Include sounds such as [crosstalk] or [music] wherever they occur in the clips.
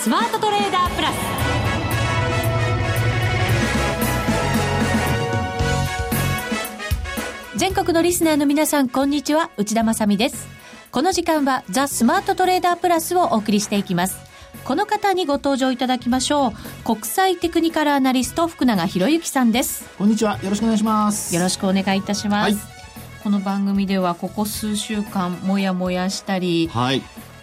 スマートトレーダープラス。全国のリスナーの皆さんこんにちは。内田まさです。この時間はザ・スマートトレーダープラスをお送りしていきます。この方にご登場いただきましょう。国際テクニカルアナリスト福永博之さんです。こんにちは。よろしくお願いします。よろしくお願いいたします、はい、この番組ではここ数週間もやもやしたり、はい、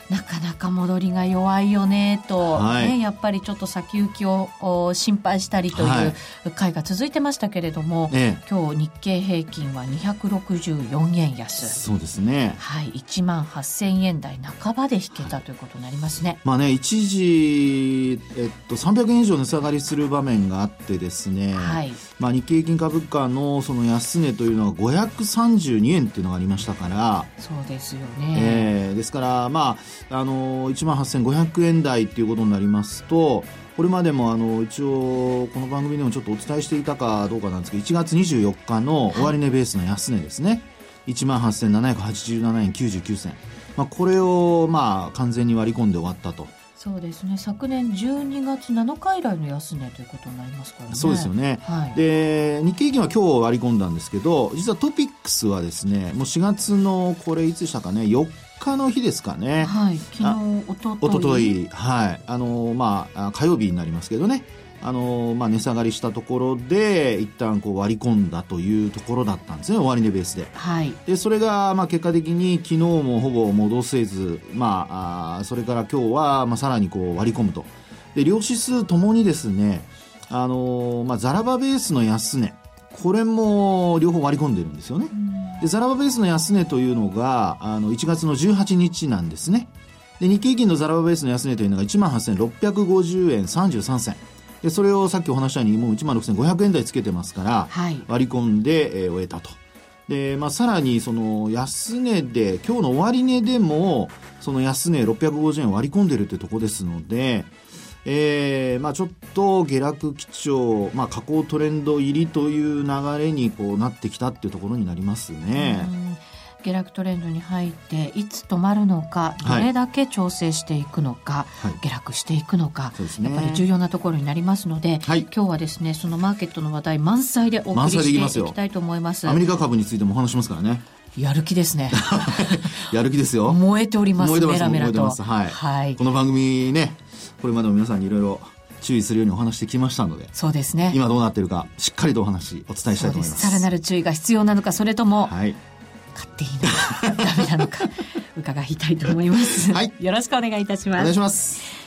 なかなか戻りが弱いよねと、はい、ね、やっぱりちょっと先行きを心配したりという回が続いてましたけれども、はい、今日日経平均は264円安。そうですね、はい、1万8000円台半ばで引けたということになりますね、まあね一時、えっと、300円以上値下がりする場面があってですね、はい。まあ、日経平均株価のその安値というのが532円っていうのがありましたから。そうですよね、えー、ですからまああの1万8500円台っていうことになりますとこれまでもあの一応この番組でもちょっとお伝えしていたかどうかなんですけど1月24日の終値ベースの安値ですね、はい、1万8787円99銭、まあ、これをまあ完全に割り込んで終わったと。そうですね。昨年12月7日以来の安値ということになりますからね。そうですよね、はい、で日経平均は今日割り込んだんですけど実はトピックスはですねもう4月のこれいつでしたかね4日の日ですかね。はい。昨日おととい。はい。あのまあ火曜日になりますけどね。あのまあ、値下がりしたところで一旦こう割り込んだというところだったんですね。終値ベースで,、はい、でそれがまあ結果的に昨日もほぼ戻せず、まあ、あそれから今日はまあさらにこう割り込むと。で両指数ともにですねあのまあ、ザラバベースの安値。これも両方割り込んでるんですよね。でザラバベースの安値というのがあの1月の18日なんですね。で日経平均のザラバベースの安値というのが1万8650円33銭。でそれをさっきお話したようにもう1万6500円台つけてますから、はい、割り込んで、えー、終えたと。で、まあ、さらにその安値で今日の終値でもその安値650円割り込んでるってとこですので、えーまあ、ちょっと下落基調、まあ、下降トレンド入りという流れにこうなってきたっていうところになりますね。下落トレンドに入っていつ止まるのかどれだけ調整していくのか、はい、下落していくのか、ね、やっぱり重要なところになりますので、はい、今日はですねそのマーケットの話題満載でお送りしていきたいと思います。アメリカ株についてもお話しますからねやる気ですね。[laughs] やる気ですよ。燃えております燃えてますメラメラと。はい、はい、この番組ねこれまでも皆さんにいろいろ注意するようにお話してきましたのでそうですね。今どうなってるかしっかりとお話お伝えしたいと思います。さらなる注意が必要なのかそれとも、はい、買っていいのかダメなのか [laughs] 伺いたいと思います、はい、よろしくお願いいたします。お願いします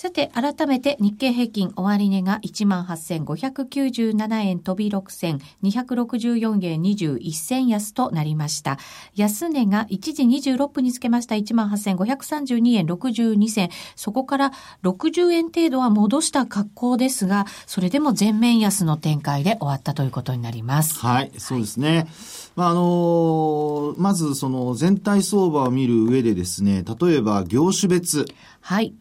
さて、改めて日経平均終値が18,597円飛び6銭、264円21銭安となりました。安値が1時26分につけました18,532円62銭。そこから60円程度は戻した格好ですが、それでも全面安の展開で終わったということになります。はい、そうですね。まあ、あのー、まずその全体相場を見る上でですね、例えば業種別。はい。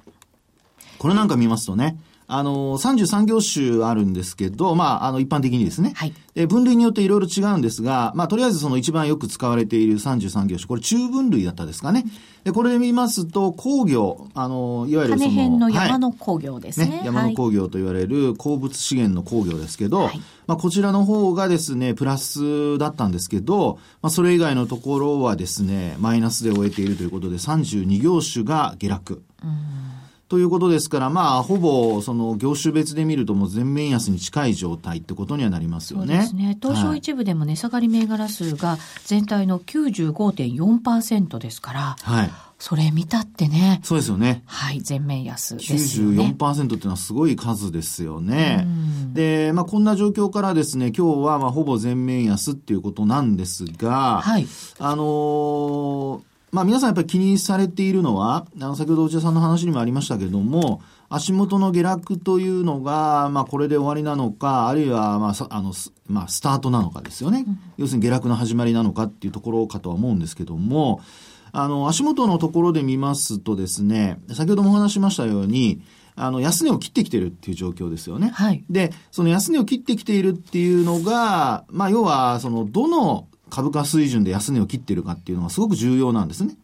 これなんか見ますとね、あの、33業種あるんですけど、まあ、あの、一般的にですね。はい。で、分類によっていろいろ違うんですが、まあ、とりあえずその一番よく使われている33業種、これ中分類だったですかね。で、これで見ますと、工業、あの、いわゆるその。辺の山の工業ですね。はい、ね山の工業と言われる鉱物資源の工業ですけど、はい、まあ、こちらの方がですね、プラスだったんですけど、まあ、それ以外のところはですね、マイナスで終えているということで、32業種が下落。うんということですから、まあ、ほぼ、その、業種別で見るともう全面安に近い状態ってことにはなりますよね。そうですね。東証一部でも値下がり銘柄数が全体の95.4%ですから、はい。それ見たってね。そうですよね。はい、全面安ですよね。94%っていうのはすごい数ですよね。で、まあこんな状況からですね、今日はまあほぼ全面安っていうことなんですが、はい。あのーまあ皆さんやっぱり気にされているのは、あの、先ほど内田さんの話にもありましたけれども、足元の下落というのが、まあこれで終わりなのか、あるいは、まあ、あの、まあスタートなのかですよね。うん、要するに下落の始まりなのかっていうところかとは思うんですけども、あの、足元のところで見ますとですね、先ほどもお話しましたように、あの、安値を切ってきてるっていう状況ですよね。はい。で、その安値を切ってきているっていうのが、まあ、要は、その、どの株価水準で安値を切っているかっていうのがすごく重要なんですね。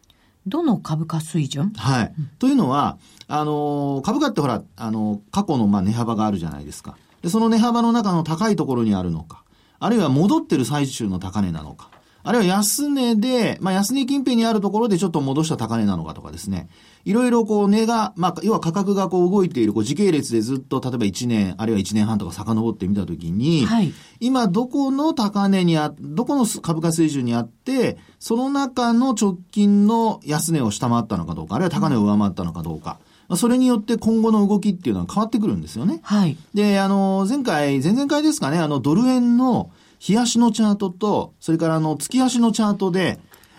どの株価水準？はい。うん、というのは、あの、株価ってほら、あの、過去のまあ値幅があるじゃないですか。で、その値幅の中の高いところにあるのか、あるいは戻ってる最中の高値なのか、あるいは安値で、まあ安値近辺にあるところでちょっと戻した高値なのかとかですね。いろいろこう値が、まあ要は価格がこう動いているこう時系列でずっと例えば1年、あるいは1年半とか遡ってみたときに、はい、今どこの高値にあ、どこの株価水準にあって、その中の直近の安値を下回ったのかどうか、あるいは高値を上回ったのかどうか。それによって今後の動きっていうのは変わってくるんですよね。はい。で、あの、前回、前々回ですかね、あの、ドル円の日足のチャートと、それからあの、月足のチャートで、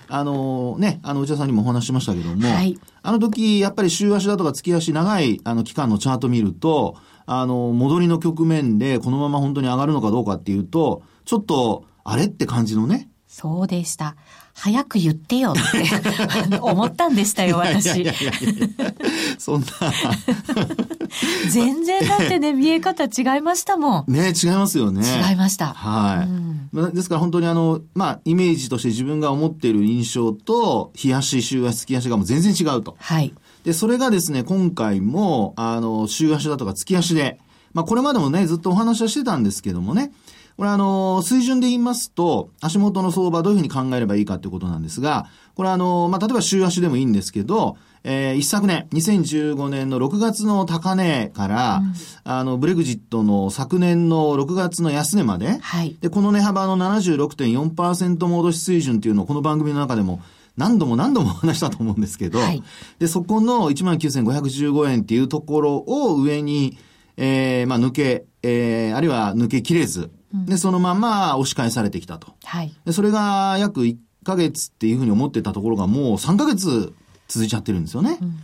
あのね、あの、内田さんにもお話しましたけども、はい、あの時、やっぱり週足だとか月足長い、あの、期間のチャート見ると、あの、戻りの局面でこのまま本当に上がるのかどうかっていうと、ちょっと、あれって感じのね。そうでした。早く言ってよって [laughs] 思ったんでしたよ、私。いやいやいやそんな。[laughs] 全然だってね、見え方違いましたもん。ね、違いますよね。違いました。はい。うん、ですから本当にあの、まあ、イメージとして自分が思っている印象と、日足、週足、月足がもう全然違うと。はい。で、それがですね、今回も、あの、週足だとか月足で、まあ、これまでもね、ずっとお話はしてたんですけどもね、これあの、水準で言いますと、足元の相場どういうふうに考えればいいかってことなんですが、これあの、まあ、例えば週足でもいいんですけど、えー、一昨年、2015年の6月の高値から、うん、あの、ブレグジットの昨年の6月の安値まで、はい。で、この値幅の76.4%戻し水準っていうのをこの番組の中でも何度も何度も話したと思うんですけど、はい、で、そこの19,515円っていうところを上に、えー、まあ、抜け、えー、あるいは抜けきれず、で、そのまま押し返されてきたと。はい。で、それが約1ヶ月っていうふうに思ってたところがもう3ヶ月続いちゃってるんですよね。うん、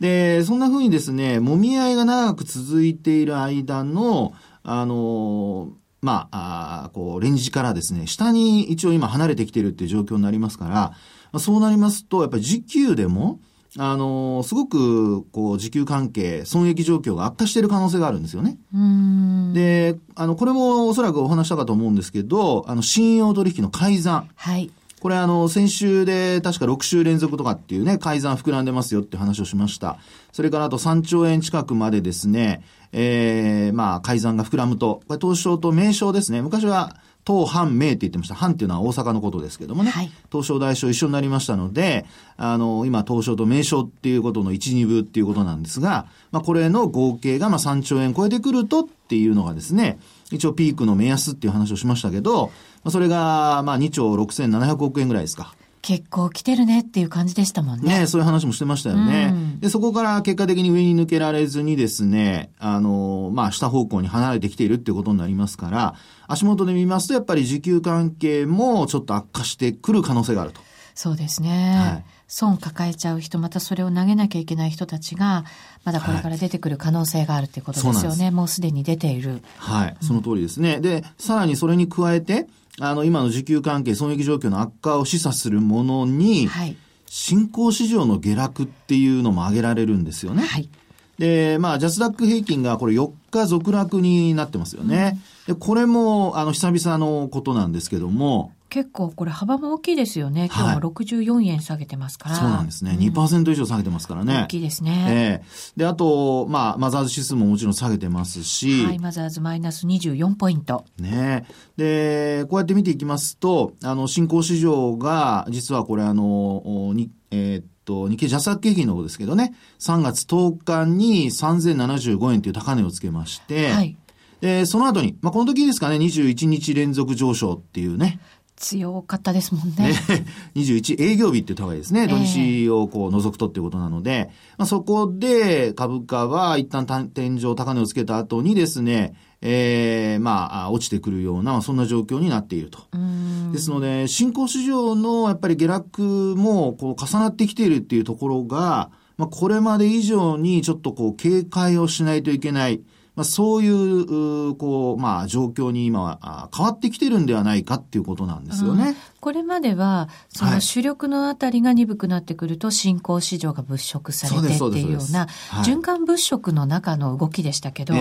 で、そんなふうにですね、揉み合いが長く続いている間の、あのまあ、あこう、レンジからですね、下に一応今離れてきてるっていう状況になりますから、まあ、そうなりますと、やっぱり時給でも、あのすごく、こう、時給関係、損益状況が悪化している可能性があるんですよね。で、あの、これもおそらくお話したかと思うんですけど、あの、信用取引の改ざん。はい。これあの、先週で確か6週連続とかっていうね、改ざん膨らんでますよって話をしました。それからあと3兆円近くまでですね、ええー、まあ、改ざんが膨らむと、これ東証と名称ですね。昔は東藩名って言ってました。藩っていうのは大阪のことですけどもね。はい、東証大賞一緒になりましたので、あの、今東証と名称っていうことの1、2部っていうことなんですが、まあこれの合計がまあ3兆円超えてくるとっていうのがですね、一応ピークの目安っていう話をしましたけど、それがまあ2兆6700億円ぐらいですか。結構来てるねっていう感じでしたもんね。ねそういう話もしてましたよね。うん、で、そこから結果的に上に抜けられずにですね、あの、まあ、下方向に離れてきているっていうことになりますから、足元で見ますと、やっぱり需給関係もちょっと悪化してくる可能性があると。そうですね。はい、損抱えちゃう人、またそれを投げなきゃいけない人たちが、まだこれから出てくる可能性があるってことですよね。はい、もうすでに出ている。はい、その通りですね。で、さらにそれに加えて、あの、今の需給関係、損益状況の悪化を示唆するものに、はい、新興市場の下落っていうのも挙げられるんですよね。はい。で、まあ、ジャスダック平均がこれ4日続落になってますよね。うん、で、これも、あの、久々のことなんですけども、結構これ幅も大きいですよね。今日も64円下げてますから。はい、そうなんですね。2%以上下げてますからね。大きいですね。ええー、で、あと、まあ、マザーズ指数ももちろん下げてますし。はい、マザーズマイナス24ポイント。ねで、こうやって見ていきますと、あの、新興市場が、実はこれあの、に、えー、っと、日経ジャスダック平均の方ですけどね、3月10日に3075円という高値をつけまして、はい。で、その後に、まあ、この時ですかね、21日連続上昇っていうね、強かったですもんね。ね [laughs] 21営業日って言った方がいいですね。土日をこう除くとっていうことなので、まあ、そこで株価は一旦天井高値をつけた後にですね、えー、まあ、落ちてくるような、そんな状況になっていると。ですので、新興市場のやっぱり下落も、こう、重なってきているっていうところが、まあ、これまで以上にちょっとこう、警戒をしないといけない。まあ、そういう、こう、まあ、状況に今は変わってきてるんではないかっていうことなんですよね。うん、これまでは、その主力のあたりが鈍くなってくると、新興市場が物色されてっていうような、循環物色の中の動きでしたけど、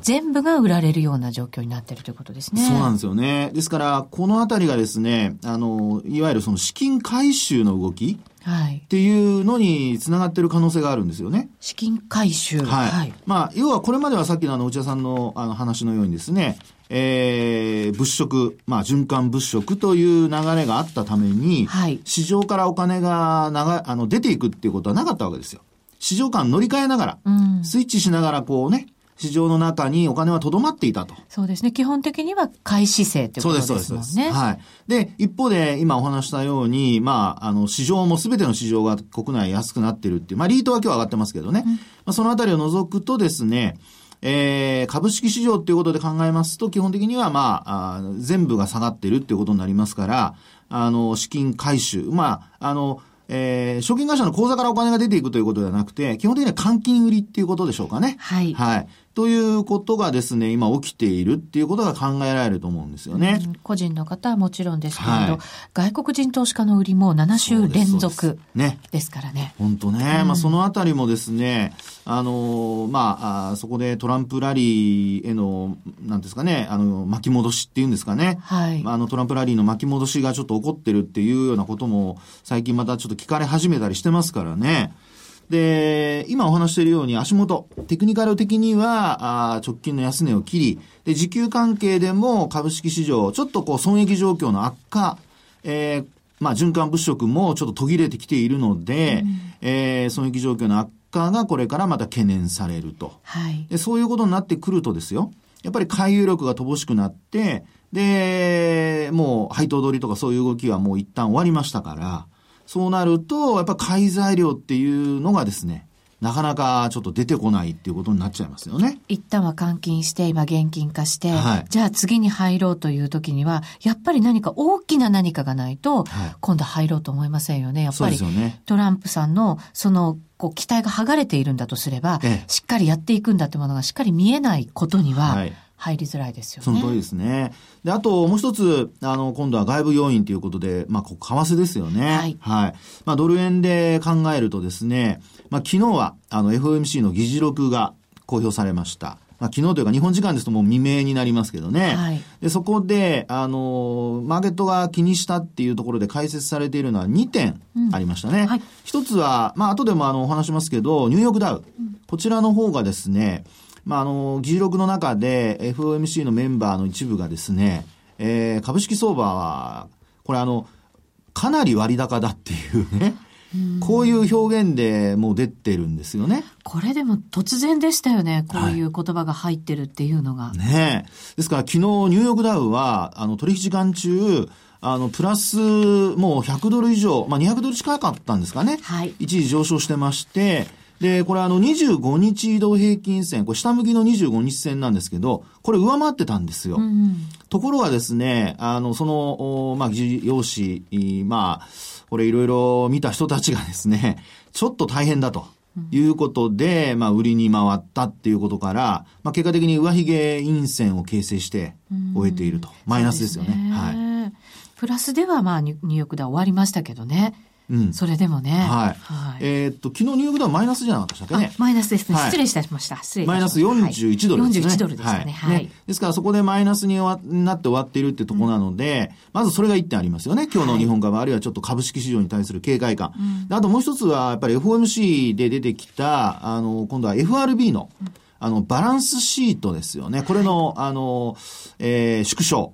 全部が売られるような状況になってるということですね。そうなんですよね。ですから、このあたりがですね、あの、いわゆるその資金回収の動き、はい、っていうのにつながってる可能性があるんですよね。資金回収。はい。はい、まあ、要はこれまではさっきのあの内田さんのあの話のようにですね、えー、物色、まあ、循環物色という流れがあったために、はい、市場からお金が長あの出ていくっていうことはなかったわけですよ。市場間乗り換えながら、うん、スイッチしながらこうね、市場の中にお金はとどまっていたと。そうですね。基本的には買い姿勢ってことですね。そうです、そうです。はい。で、一方で今お話したように、まあ、あの、市場もすべての市場が国内安くなってるっていう、まあ、リートは今日上がってますけどね。うん、まあ、そのあたりを除くとですね、えー、株式市場っていうことで考えますと、基本的にはまあ、あ全部が下がってるっていうことになりますから、あの、資金回収、まあ、あの、えー、証券会社の口座からお金が出ていくということではなくて、基本的には換金売りっていうことでしょうかね。はい。はい。ということがですね、今起きているっていうことが考えられると思うんですよね。個人の方はもちろんですけれど、はい、外国人投資家の売りも7週連続ですからね。本当ね。うん、まあそのあたりもですね、あの、まあ、あそこでトランプラリーへの、なんですかね、あの、巻き戻しっていうんですかね。はい。あの、トランプラリーの巻き戻しがちょっと起こってるっていうようなことも、最近またちょっと聞かれ始めたりしてますからね。で、今お話しているように足元、テクニカル的には、あ直近の安値を切り、で、時給関係でも株式市場、ちょっとこう損益状況の悪化、えー、まあ、循環物色もちょっと途切れてきているので、うん、えー、損益状況の悪化がこれからまた懸念されると。はい。で、そういうことになってくるとですよ、やっぱり回遊力が乏しくなって、で、もう配当取りとかそういう動きはもう一旦終わりましたから、そうなると、やっぱ買い材料っていうのがですね、なかなかちょっと出てこないっていうことになっちゃいますよね。一旦は換金して、今現金化して、はい、じゃあ次に入ろうという時には、やっぱり何か大きな何かがないと、今度入ろうと思いませんよね。やっぱり、ね、トランプさんのそのこう期待が剥がれているんだとすれば、ええ、しっかりやっていくんだってものがしっかり見えないことには、はい入りづらいですよね。その通りですね。で、あともう一つ、あの、今度は外部要因ということで、まあ、為替ですよね。はい。はい。まあ、ドル円で考えるとですね、まあ、昨日は、あの、FOMC の議事録が公表されました。まあ、昨日というか日本時間ですともう未明になりますけどね。はい、で、そこで、あの、マーケットが気にしたっていうところで解説されているのは2点ありましたね。うんはい、一つは、まあ、後でもあの、お話しますけど、ニューヨークダウ。うん、こちらの方がですね、まあ、あの、議事録の中で FOMC のメンバーの一部がですね、えー、株式相場は、これあの、かなり割高だっていうね、こういう表現でもう出てるんですよね。これでも突然でしたよね。こういう言葉が入ってるっていうのが。はい、ねですから昨日ニューヨークダウは、あの、取引時間中、あの、プラス、もう100ドル以上、まあ、200ドル近かったんですかね。はい。一時上昇してまして、で、これあの25日移動平均線、これ下向きの25日線なんですけど、これ上回ってたんですよ。うん、ところがですね、あの、その、まあ、議事要旨、まあ、これいろいろ見た人たちがですね、ちょっと大変だと。いうことで、まあ、売りに回ったっていうことから、まあ、結果的に上髭陰線を形成して終えていると。マイナスですよね。ねはい。プラスでは、まあ、ニューヨークでは終わりましたけどね。うん、それでもね。はい。はい、えー、っと、昨日ニューヨークダウマイナスじゃなかったでしたっけね？マイナスですね。失礼いたしました。失礼マイナス41ドルですね。41ドルでしたね。はい。ね、ですからそこでマイナスになって終わっているってところなので、うん、まずそれが1点ありますよね。今日の日本株、あるいはちょっと株式市場に対する警戒感。うん、あともう一つは、やっぱり FOMC で出てきた、あの、今度は FRB の、あの、バランスシートですよね。これの、あの、えー、縮小。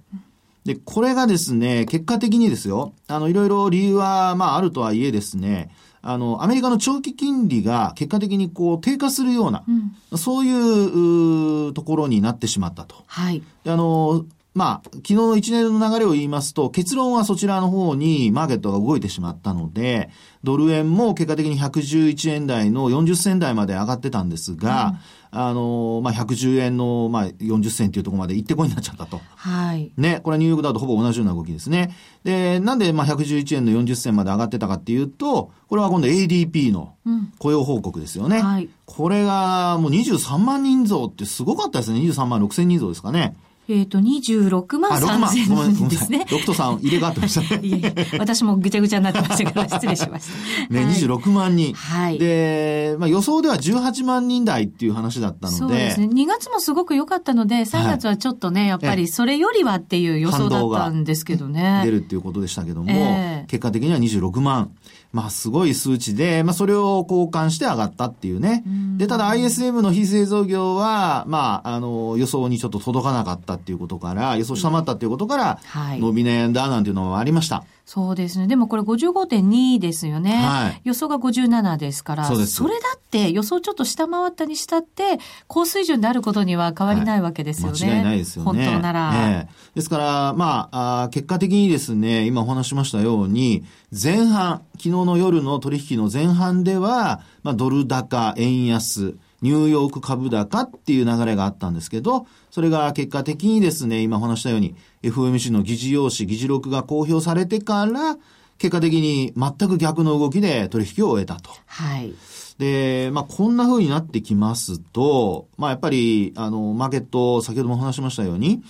で、これがですね、結果的にですよ、あの、いろいろ理由は、まあ、あるとはいえですね、あの、アメリカの長期金利が結果的にこう低下するような、うん、そういうところになってしまったと。はい。であの、まあ、昨日の一年の流れを言いますと、結論はそちらの方にマーケットが動いてしまったので、ドル円も結果的に111円台の40銭台まで上がってたんですが、うん、あの、まあ、110円の、まあ、40銭っていうところまで行ってこいになっちゃったと。はい。ね、これはニューヨークダウとほぼ同じような動きですね。で、なんで、まあ、111円の40銭まで上がってたかっていうと、これは今度 ADP の雇用報告ですよね。うん、はい。これがもう23万人増ってすごかったですね。23万6千人増ですかね。えっ、ー、と、26万3千人ですね。6と3入れ替わってましたね。[laughs] いやいや、私もぐちゃぐちゃになってましたから、失礼しました。ね、はい、26万人。はい。で、まあ予想では18万人台っていう話だったので。そうですね。2月もすごく良かったので、3月はちょっとね、はい、やっぱりそれよりはっていう予想だったんですけどね。出るっていうことでしたけども、えー、結果的には26万。まあすごい数値で、まあそれを交換して上がったっていうね。で、ただ ISM の非製造業は、まあ、あの、予想にちょっと届かなかったっていうことから、予想下回ったっていうことから、伸び悩んだなんていうのもありました。そうですね。でもこれ55.2ですよね。はい。予想が57ですから。そうです。それだって予想ちょっと下回ったにしたって、高水準であることには変わりないわけですよね。はい、間違いないですよね。本当なら。えー、ですから、まああ、結果的にですね、今お話しましたように、前半、昨日の夜の取引の前半では、まあ、ドル高、円安、ニューヨーク株高っていう流れがあったんですけど、それが結果的にですね、今お話したように、FOMC の議事要旨、議事録が公表されてから、結果的に全く逆の動きで取引を終えたと。はい。で、まあ、こんな風になってきますと、まあ、やっぱり、あの、マーケット、先ほども話しましたように、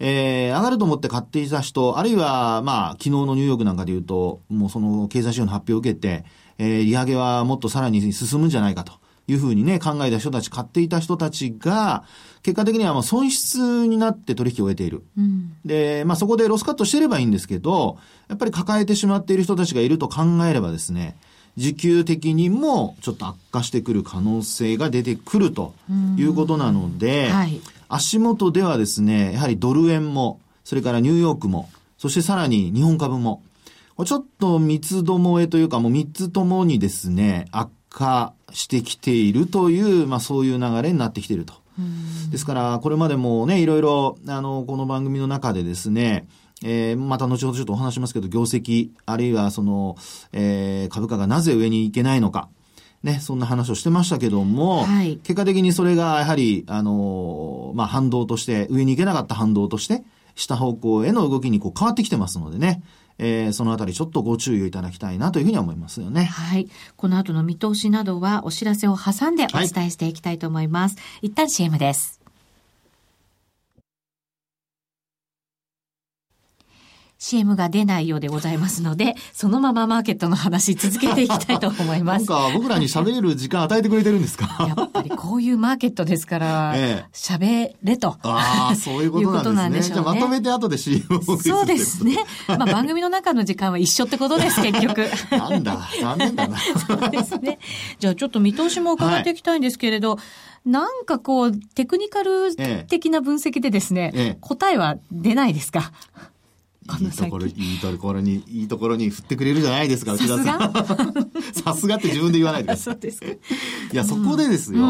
えー、上がると思って買っていた人、あるいは、まあ、昨日のニューヨークなんかで言うと、もうその経済指標の発表を受けて、えー、利上げはもっとさらに進むんじゃないかと。いうふうにね、考えた人たち、買っていた人たちが、結果的にはもう損失になって取引を終えている。うん、で、まあそこでロスカットしてればいいんですけど、やっぱり抱えてしまっている人たちがいると考えればですね、需給的にもちょっと悪化してくる可能性が出てくるということなので、はい、足元ではですね、やはりドル円も、それからニューヨークも、そしてさらに日本株も、ちょっと三つどもえというかもう三つともにですね、悪化してきているという、まあそういう流れになってきていると。ですから、これまでもね、いろいろ、あの、この番組の中でですね、えー、また後ほどちょっとお話しますけど、業績、あるいはその、えー、株価がなぜ上に行けないのか、ね、そんな話をしてましたけども、はい、結果的にそれがやはり、あの、まあ、反動として、上に行けなかった反動として、下方向への動きにこう変わってきてますのでね、えー、そのあたりちょっとご注意をいただきたいなというふうに思いますよね。はい。この後の見通しなどはお知らせを挟んでお伝えしていきたいと思います。はい、一旦 CM です。CM が出ないようでございますので、そのままマーケットの話続けていきたいと思います。[laughs] なんか僕らに喋る時間与えてくれてるんですか？やっぱりこういうマーケットですから、喋、ええ、れと。ああ、そういうことなんですね。じゃあまとめて後で CM をそうですね。まあ番組の中の時間は一緒ってことです、結局。なんだ、残念だな。そうですね。じゃあちょっと見通しも伺っていきたいんですけれど、はいなんかこう、テクニカル的な分析でですね、ええ、答えは出ないですか？いいところ、いいところに、いいところに振ってくれるじゃないですか、内田さん。さすが [laughs] って自分で言わないでください。そうですか。いや、そこでですよ、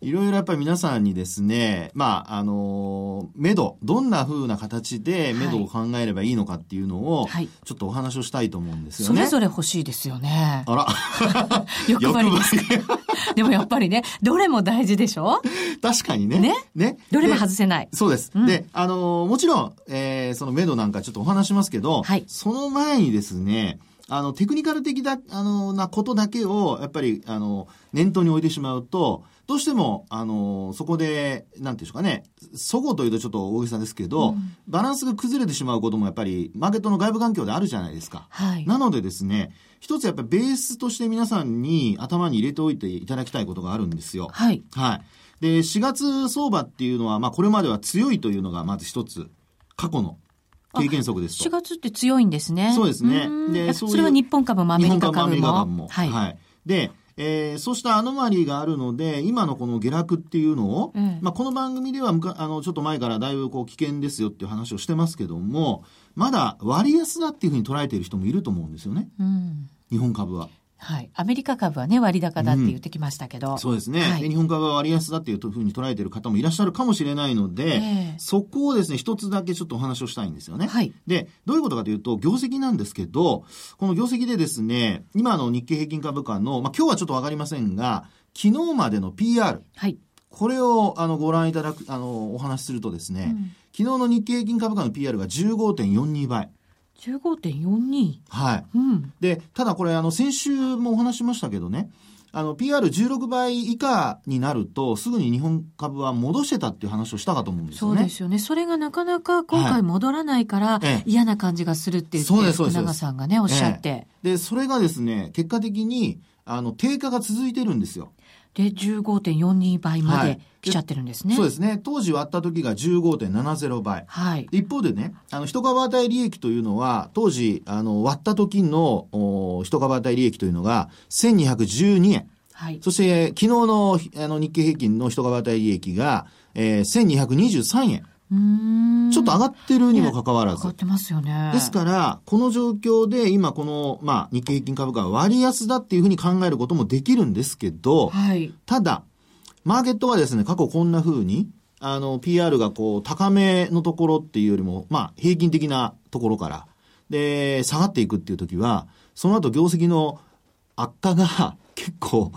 いろいろやっぱり皆さんにですね、まあ、あの、目処、どんな風な形で目処を考えればいいのかっていうのを、はい、ちょっとお話をしたいと思うんですよね。それぞれ欲しいですよね。あら。[laughs] 欲張りです。[laughs] [laughs] でもやっぱりね、どれも大事でしょ？確かにね。ね？ね？どれも外せない。そうです。うん、で、あの、もちろん、えー、その目処なんかちょっとお話しますけど、はい、その前にですね、あの、テクニカル的だ、あの、なことだけを、やっぱり、あの、念頭に置いてしまうと、どうしても、あの、そこで、なんていうんですかね、そごというとちょっと大げさですけど、うん、バランスが崩れてしまうこともやっぱり、マーケットの外部環境であるじゃないですか。はい、なのでですね、一つやっぱりベースとして皆さんに頭に入れておいていただきたいことがあるんですよ。はい。はい。で、4月相場っていうのは、まあ、これまでは強いというのがまず一つ、過去の経験則ですと。4月って強いんですね。そうですね。で、それは日本株もアメリカ株も。日本株もアメリカ株も。はい。はい、で、えー、そうしたアノマリーがあるので、今のこの下落っていうのを、うん、まあ、この番組ではあの、ちょっと前からだいぶこう危険ですよっていう話をしてますけども、まだ割安だっていうふうに捉えている人もいると思うんですよね。うん、日本株は。はい。アメリカ株はね、割高だって言ってきましたけど。うん、そうですね、はい、で。日本株は割安だっていうふうに捉えている方もいらっしゃるかもしれないので、えー、そこをですね、一つだけちょっとお話をしたいんですよね。はい。で、どういうことかというと、業績なんですけど、この業績でですね、今の日経平均株価の、まあ今日はちょっとわかりませんが、昨日までの PR。はい。これをあのご覧いただく、あの、お話しするとですね、うん、昨日の日経平均株価の PR が15.42倍。15.42? はい。うん。で、ただこれ、あの、先週もお話しましたけどね、あの、PR16 倍以下になると、すぐに日本株は戻してたっていう話をしたかと思うんですよね。そうですよね。それがなかなか今回戻らないから、はい、嫌な感じがするって言って、そうです、福永さんがね、おっしゃって、ええ、で、それがですね、結果的に、あの、低下が続いてるんですよ。で、15.42倍まで来ちゃってるんですね。そうですね。当時割った時が15.70倍。はい。一方でね、あの、一株当たり利益というのは、当時、あの、割った時の、お一株当たり利益というのが、1212円。はい。そして、昨日の、あの、日経平均の一株当たり利益が、えー、1223円。ちょっと上がってるにもかかわらず。上がってますよね。ですから、この状況で今この、まあ、日経平均株価は割安だっていうふうに考えることもできるんですけど、はい、ただ、マーケットはですね、過去こんなふうに、あの、PR がこう、高めのところっていうよりも、まあ、平均的なところから、で、下がっていくっていう時は、その後業績の悪化が [laughs] 結構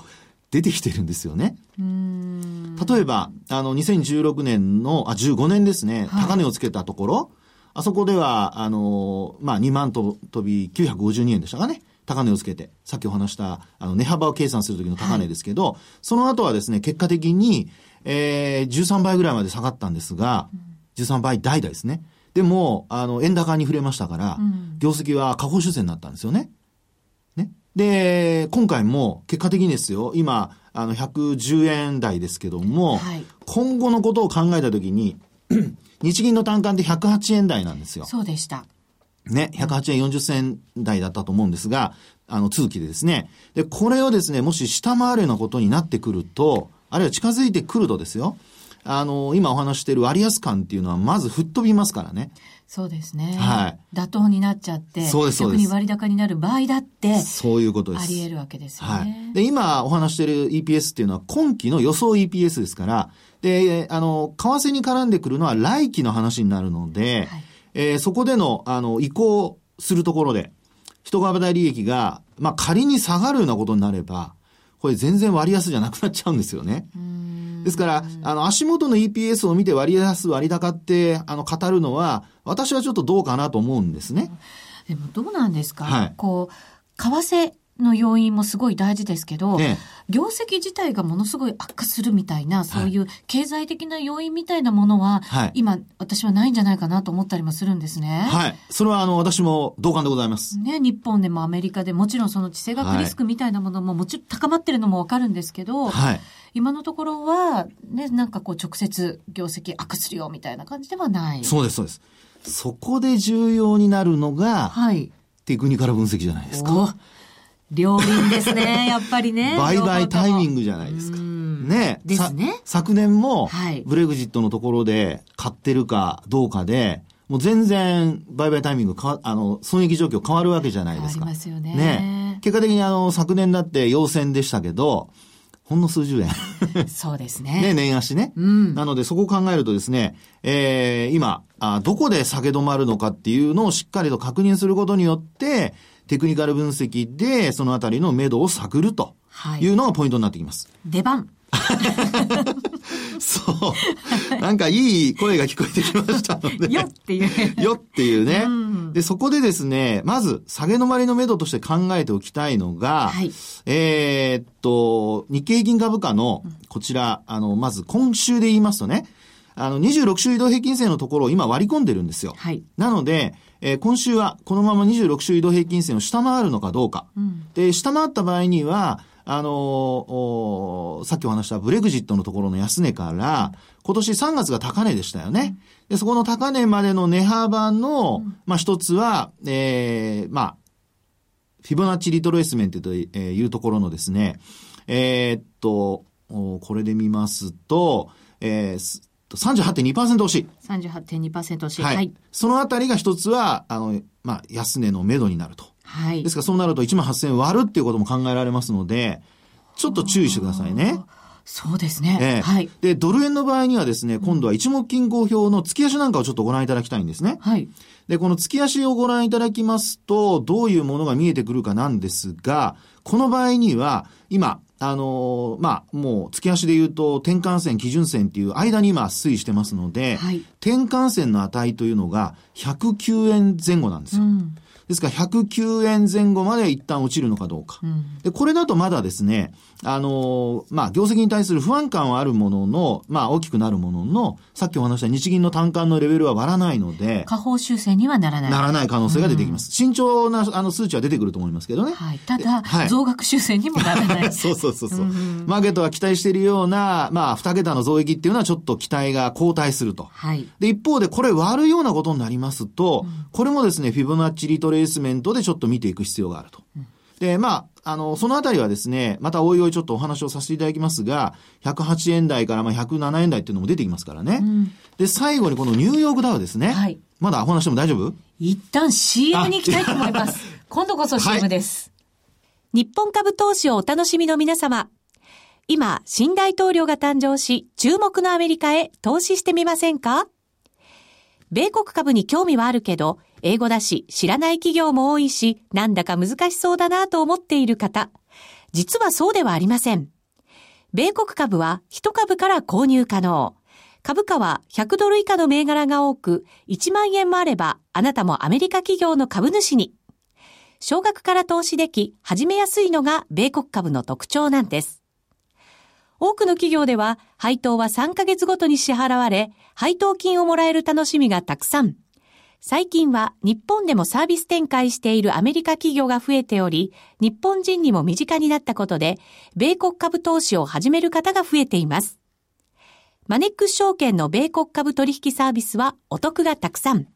出てきてるんですよね。例えば、あの、2016年の、あ、15年ですね、高値をつけたところ、あそこでは、あの、まあ、2万と飛び952円でしたかね。高値をつけて、さっきお話した、あの、値幅を計算するときの高値ですけど、はい、その後はですね、結果的に、えー、13倍ぐらいまで下がったんですが、13倍代々ですね。でも、あの、円高に触れましたから、うん、業績は下方修正になったんですよね。で、今回も結果的にですよ、今、あの、110円台ですけども、はい、今後のことを考えたときに、[clears throat] 日銀の単価って108円台なんですよ。そうでした。ね、108円40銭台だったと思うんですが、あの、通期でですね。で、これをですね、もし下回るようなことになってくると、あるいは近づいてくるとですよ、あの、今お話している割安感っていうのはまず吹っ飛びますからね。そうですね。はい。妥当になっちゃって、そうです、そうです。逆に割高になる場合だって、そういうことです。あり得るわけですよね。はい。で、今お話している EPS っていうのは今期の予想 EPS ですから、で、あの、為替に絡んでくるのは来期の話になるので、はい、えー、そこでの、あの、移行するところで、人株大利益が、まあ、仮に下がるようなことになれば、これ全然割安じゃなくなっちゃうんですよね。ですから、あの、足元の EPS を見て割安、割高って、あの、語るのは、私はちょっとどうかなと思うんですね。でもどうなんですか、はい、こう、為替の要因もすごい大事ですけど、ね、業績自体がものすごい悪化するみたいな、そういう経済的な要因みたいなものは、はい、今、私はないんじゃないかなと思ったりもするんですね。はい。それは、あの、私も同感でございます。ね、日本でもアメリカでもちろんその地政学リスクみたいなものももちろん高まってるのもわかるんですけど、はい。今のところは、ね、なんかこう直接業績悪するよみたいな感じではない。そうです、そうです。そこで重要になるのが、はい。テクニカル分析じゃないですか。両輪ですね、[laughs] やっぱりね。売買タイミングじゃないですか。ね。ですね。昨年も、ブレグジットのところで買ってるかどうかで、もう全然売買タイミングかあの、損益状況変わるわけじゃないですか。ありますよね。ね。結果的にあの、昨年だって陽線でしたけど、ほんの数十円。そうですね。ね、年足ね。うん。なので、そこを考えるとですね、えー、今あ、どこで下げ止まるのかっていうのをしっかりと確認することによって、テクニカル分析で、そのあたりの目処を探るというのがポイントになってきます。出番。[laughs] そう。なんかいい声が聞こえてきましたので。よっていう。[laughs] よっていうね。うん、で、そこでですね、まず、下げ止まりの目処として考えておきたいのが、はい、えー、っと、日経平均株価の、こちら、あの、まず今週で言いますとね、あの、26週移動平均線のところを今割り込んでるんですよ。はい。なので、えー、今週はこのまま26週移動平均線を下回るのかどうか。うん、で、下回った場合には、あのー、さっきお話したブレグジットのところの安値から、今年3月が高値でしたよね。で、そこの高値までの値幅の、うん、まあ一つは、えー、まあ、フィボナッチリトレースメントというところのですね、えー、っと、これで見ますと、えー、38.2%押し。38.2%押し。はい。はい、そのあたりが一つは、あの、まあ、安値の目処になるとはい。ですからそうなると1万8000円割るっていうことも考えられますので、ちょっと注意してくださいね。そうですね。えー、はい。で、ドル円の場合にはですね、今度は一目金衡表の月足なんかをちょっとご覧いただきたいんですね。はい。で、この月足をご覧いただきますと、どういうものが見えてくるかなんですが、この場合には、今、あのー、まあ、もう月足で言うと、転換線、基準線っていう間に今推移してますので、はい、転換線の値というのが109円前後なんですよ。うんですから109円前後まで一旦落ちるのかどうか。うん、で、これだとまだですね、あのまあ、業績に対する不安感はあるものの、まあ、大きくなるものの、さっきお話した日銀の単価のレベルは割らないので、下方修正にはならない。ならない可能性が出てきます。うん、慎重な、あの、数値は出てくると思いますけどね。はい。ただ、はい、増額修正にもならない。[laughs] そうそうそうそう。マーケットが期待しているような、まあ、二桁の増益っていうのはちょっと期待が後退すると。はい。で、一方で、これ割るようなことになりますと、うん、これもですね、フィボナッチリトレースメントでちょっと見ていく必要があると。うんで、まあ、あの、そのあたりはですね、またおいおいちょっとお話をさせていただきますが、108円台からまあ107円台っていうのも出てきますからね。うん、で、最後にこのニューヨークダウですね。はい。まだお話しても大丈夫？一旦 CM に行きたいと思います。今度こそ CM です、はい。日本株投資をお楽しみの皆様。今、新大統領が誕生し、注目のアメリカへ投資してみませんか？米国株に興味はあるけど、英語だし、知らない企業も多いし、なんだか難しそうだなと思っている方。実はそうではありません。米国株は1株から購入可能。株価は100ドル以下の銘柄が多く、1万円もあれば、あなたもアメリカ企業の株主に。少額から投資でき、始めやすいのが米国株の特徴なんです。多くの企業では、配当は3ヶ月ごとに支払われ、配当金をもらえる楽しみがたくさん。最近は日本でもサービス展開しているアメリカ企業が増えており、日本人にも身近になったことで、米国株投資を始める方が増えています。マネックス証券の米国株取引サービスはお得がたくさん。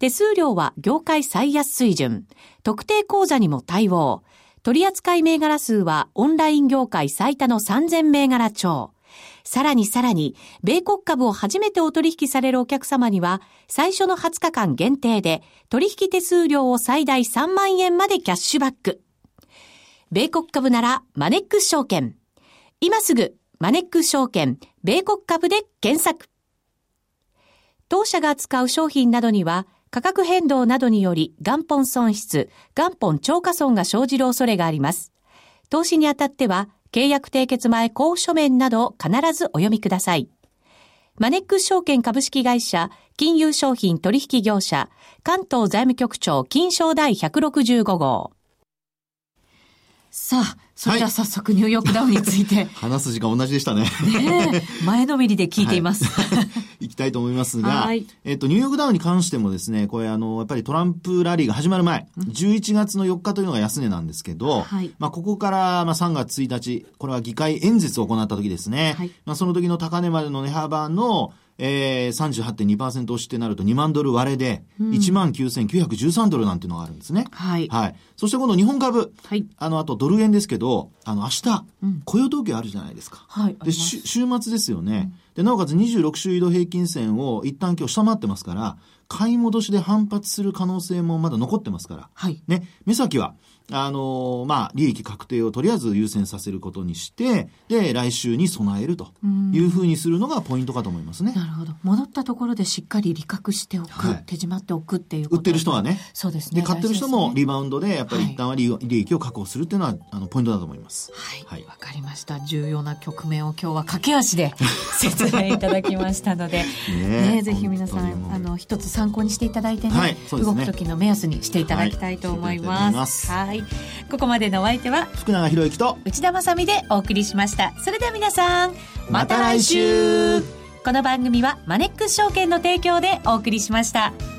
手数料は業界最安水準。特定口座にも対応。取扱銘柄数はオンライン業界最多の3000銘柄超。さらにさらに、米国株を初めてお取引されるお客様には、最初の20日間限定で、取引手数料を最大3万円までキャッシュバック。米国株なら、マネックス証券。今すぐ、マネックス証券、米国株で検索。当社が扱う商品などには、価格変動などにより元本損失、元本超過損が生じる恐れがあります。投資にあたっては、契約締結前交付書面など必ずお読みください。マネックス証券株式会社、金融商品取引業者、関東財務局長金賞第165号。さあ、それでは早速ニューヨークダウンについて。[laughs] 話す時間同じでしたね。ね前のめりで聞いています。はい、[laughs] きたいと思いますが、はい、えっと、ニューヨークダウンに関してもですね、これあの、やっぱりトランプラリーが始まる前、11月の4日というのが安値なんですけど、はい、まあ、ここからまあ3月1日、これは議会演説を行った時ですね、はい、まあ、その時の高値までの値幅の、えー、38.2%押しってなると2万ドル割れで、19,913ドルなんていうのがあるんですね。はい。はい。そして今度日本株。はい。あの、あとドル円ですけど、あの、明日、うん、雇用統計あるじゃないですか。はい。で、週末ですよね。うん、で、なおかつ26週移動平均線を一旦今日下回ってますから、買い戻しで反発する可能性もまだ残ってますから。はい。ね、目先は、あのまあ、利益確定をとりあえず優先させることにして、で、来週に備えるというふうにするのがポイントかと思いますね。なるほど。戻ったところでしっかり利確しておく、はい、手締まっておくっていう売ってる人はね。そうですね。で、買ってる人もリバウンドで、やっぱり一旦は利,、利益を確保するっていうのは、あの、ポイントだと思います。はい。わ、はい、かりました。重要な局面を今日は駆け足で [laughs] 説明いただきましたので、[laughs] ねねぜひ皆さん、あの、一つ参考にしていただいてね、はい、ね動く時の目安にしていただきたいと思います。はい。はいここまでのお相手は福永博之と内田まさでお送りしましたそれでは皆さんまた来週この番組はマネックス証券の提供でお送りしました。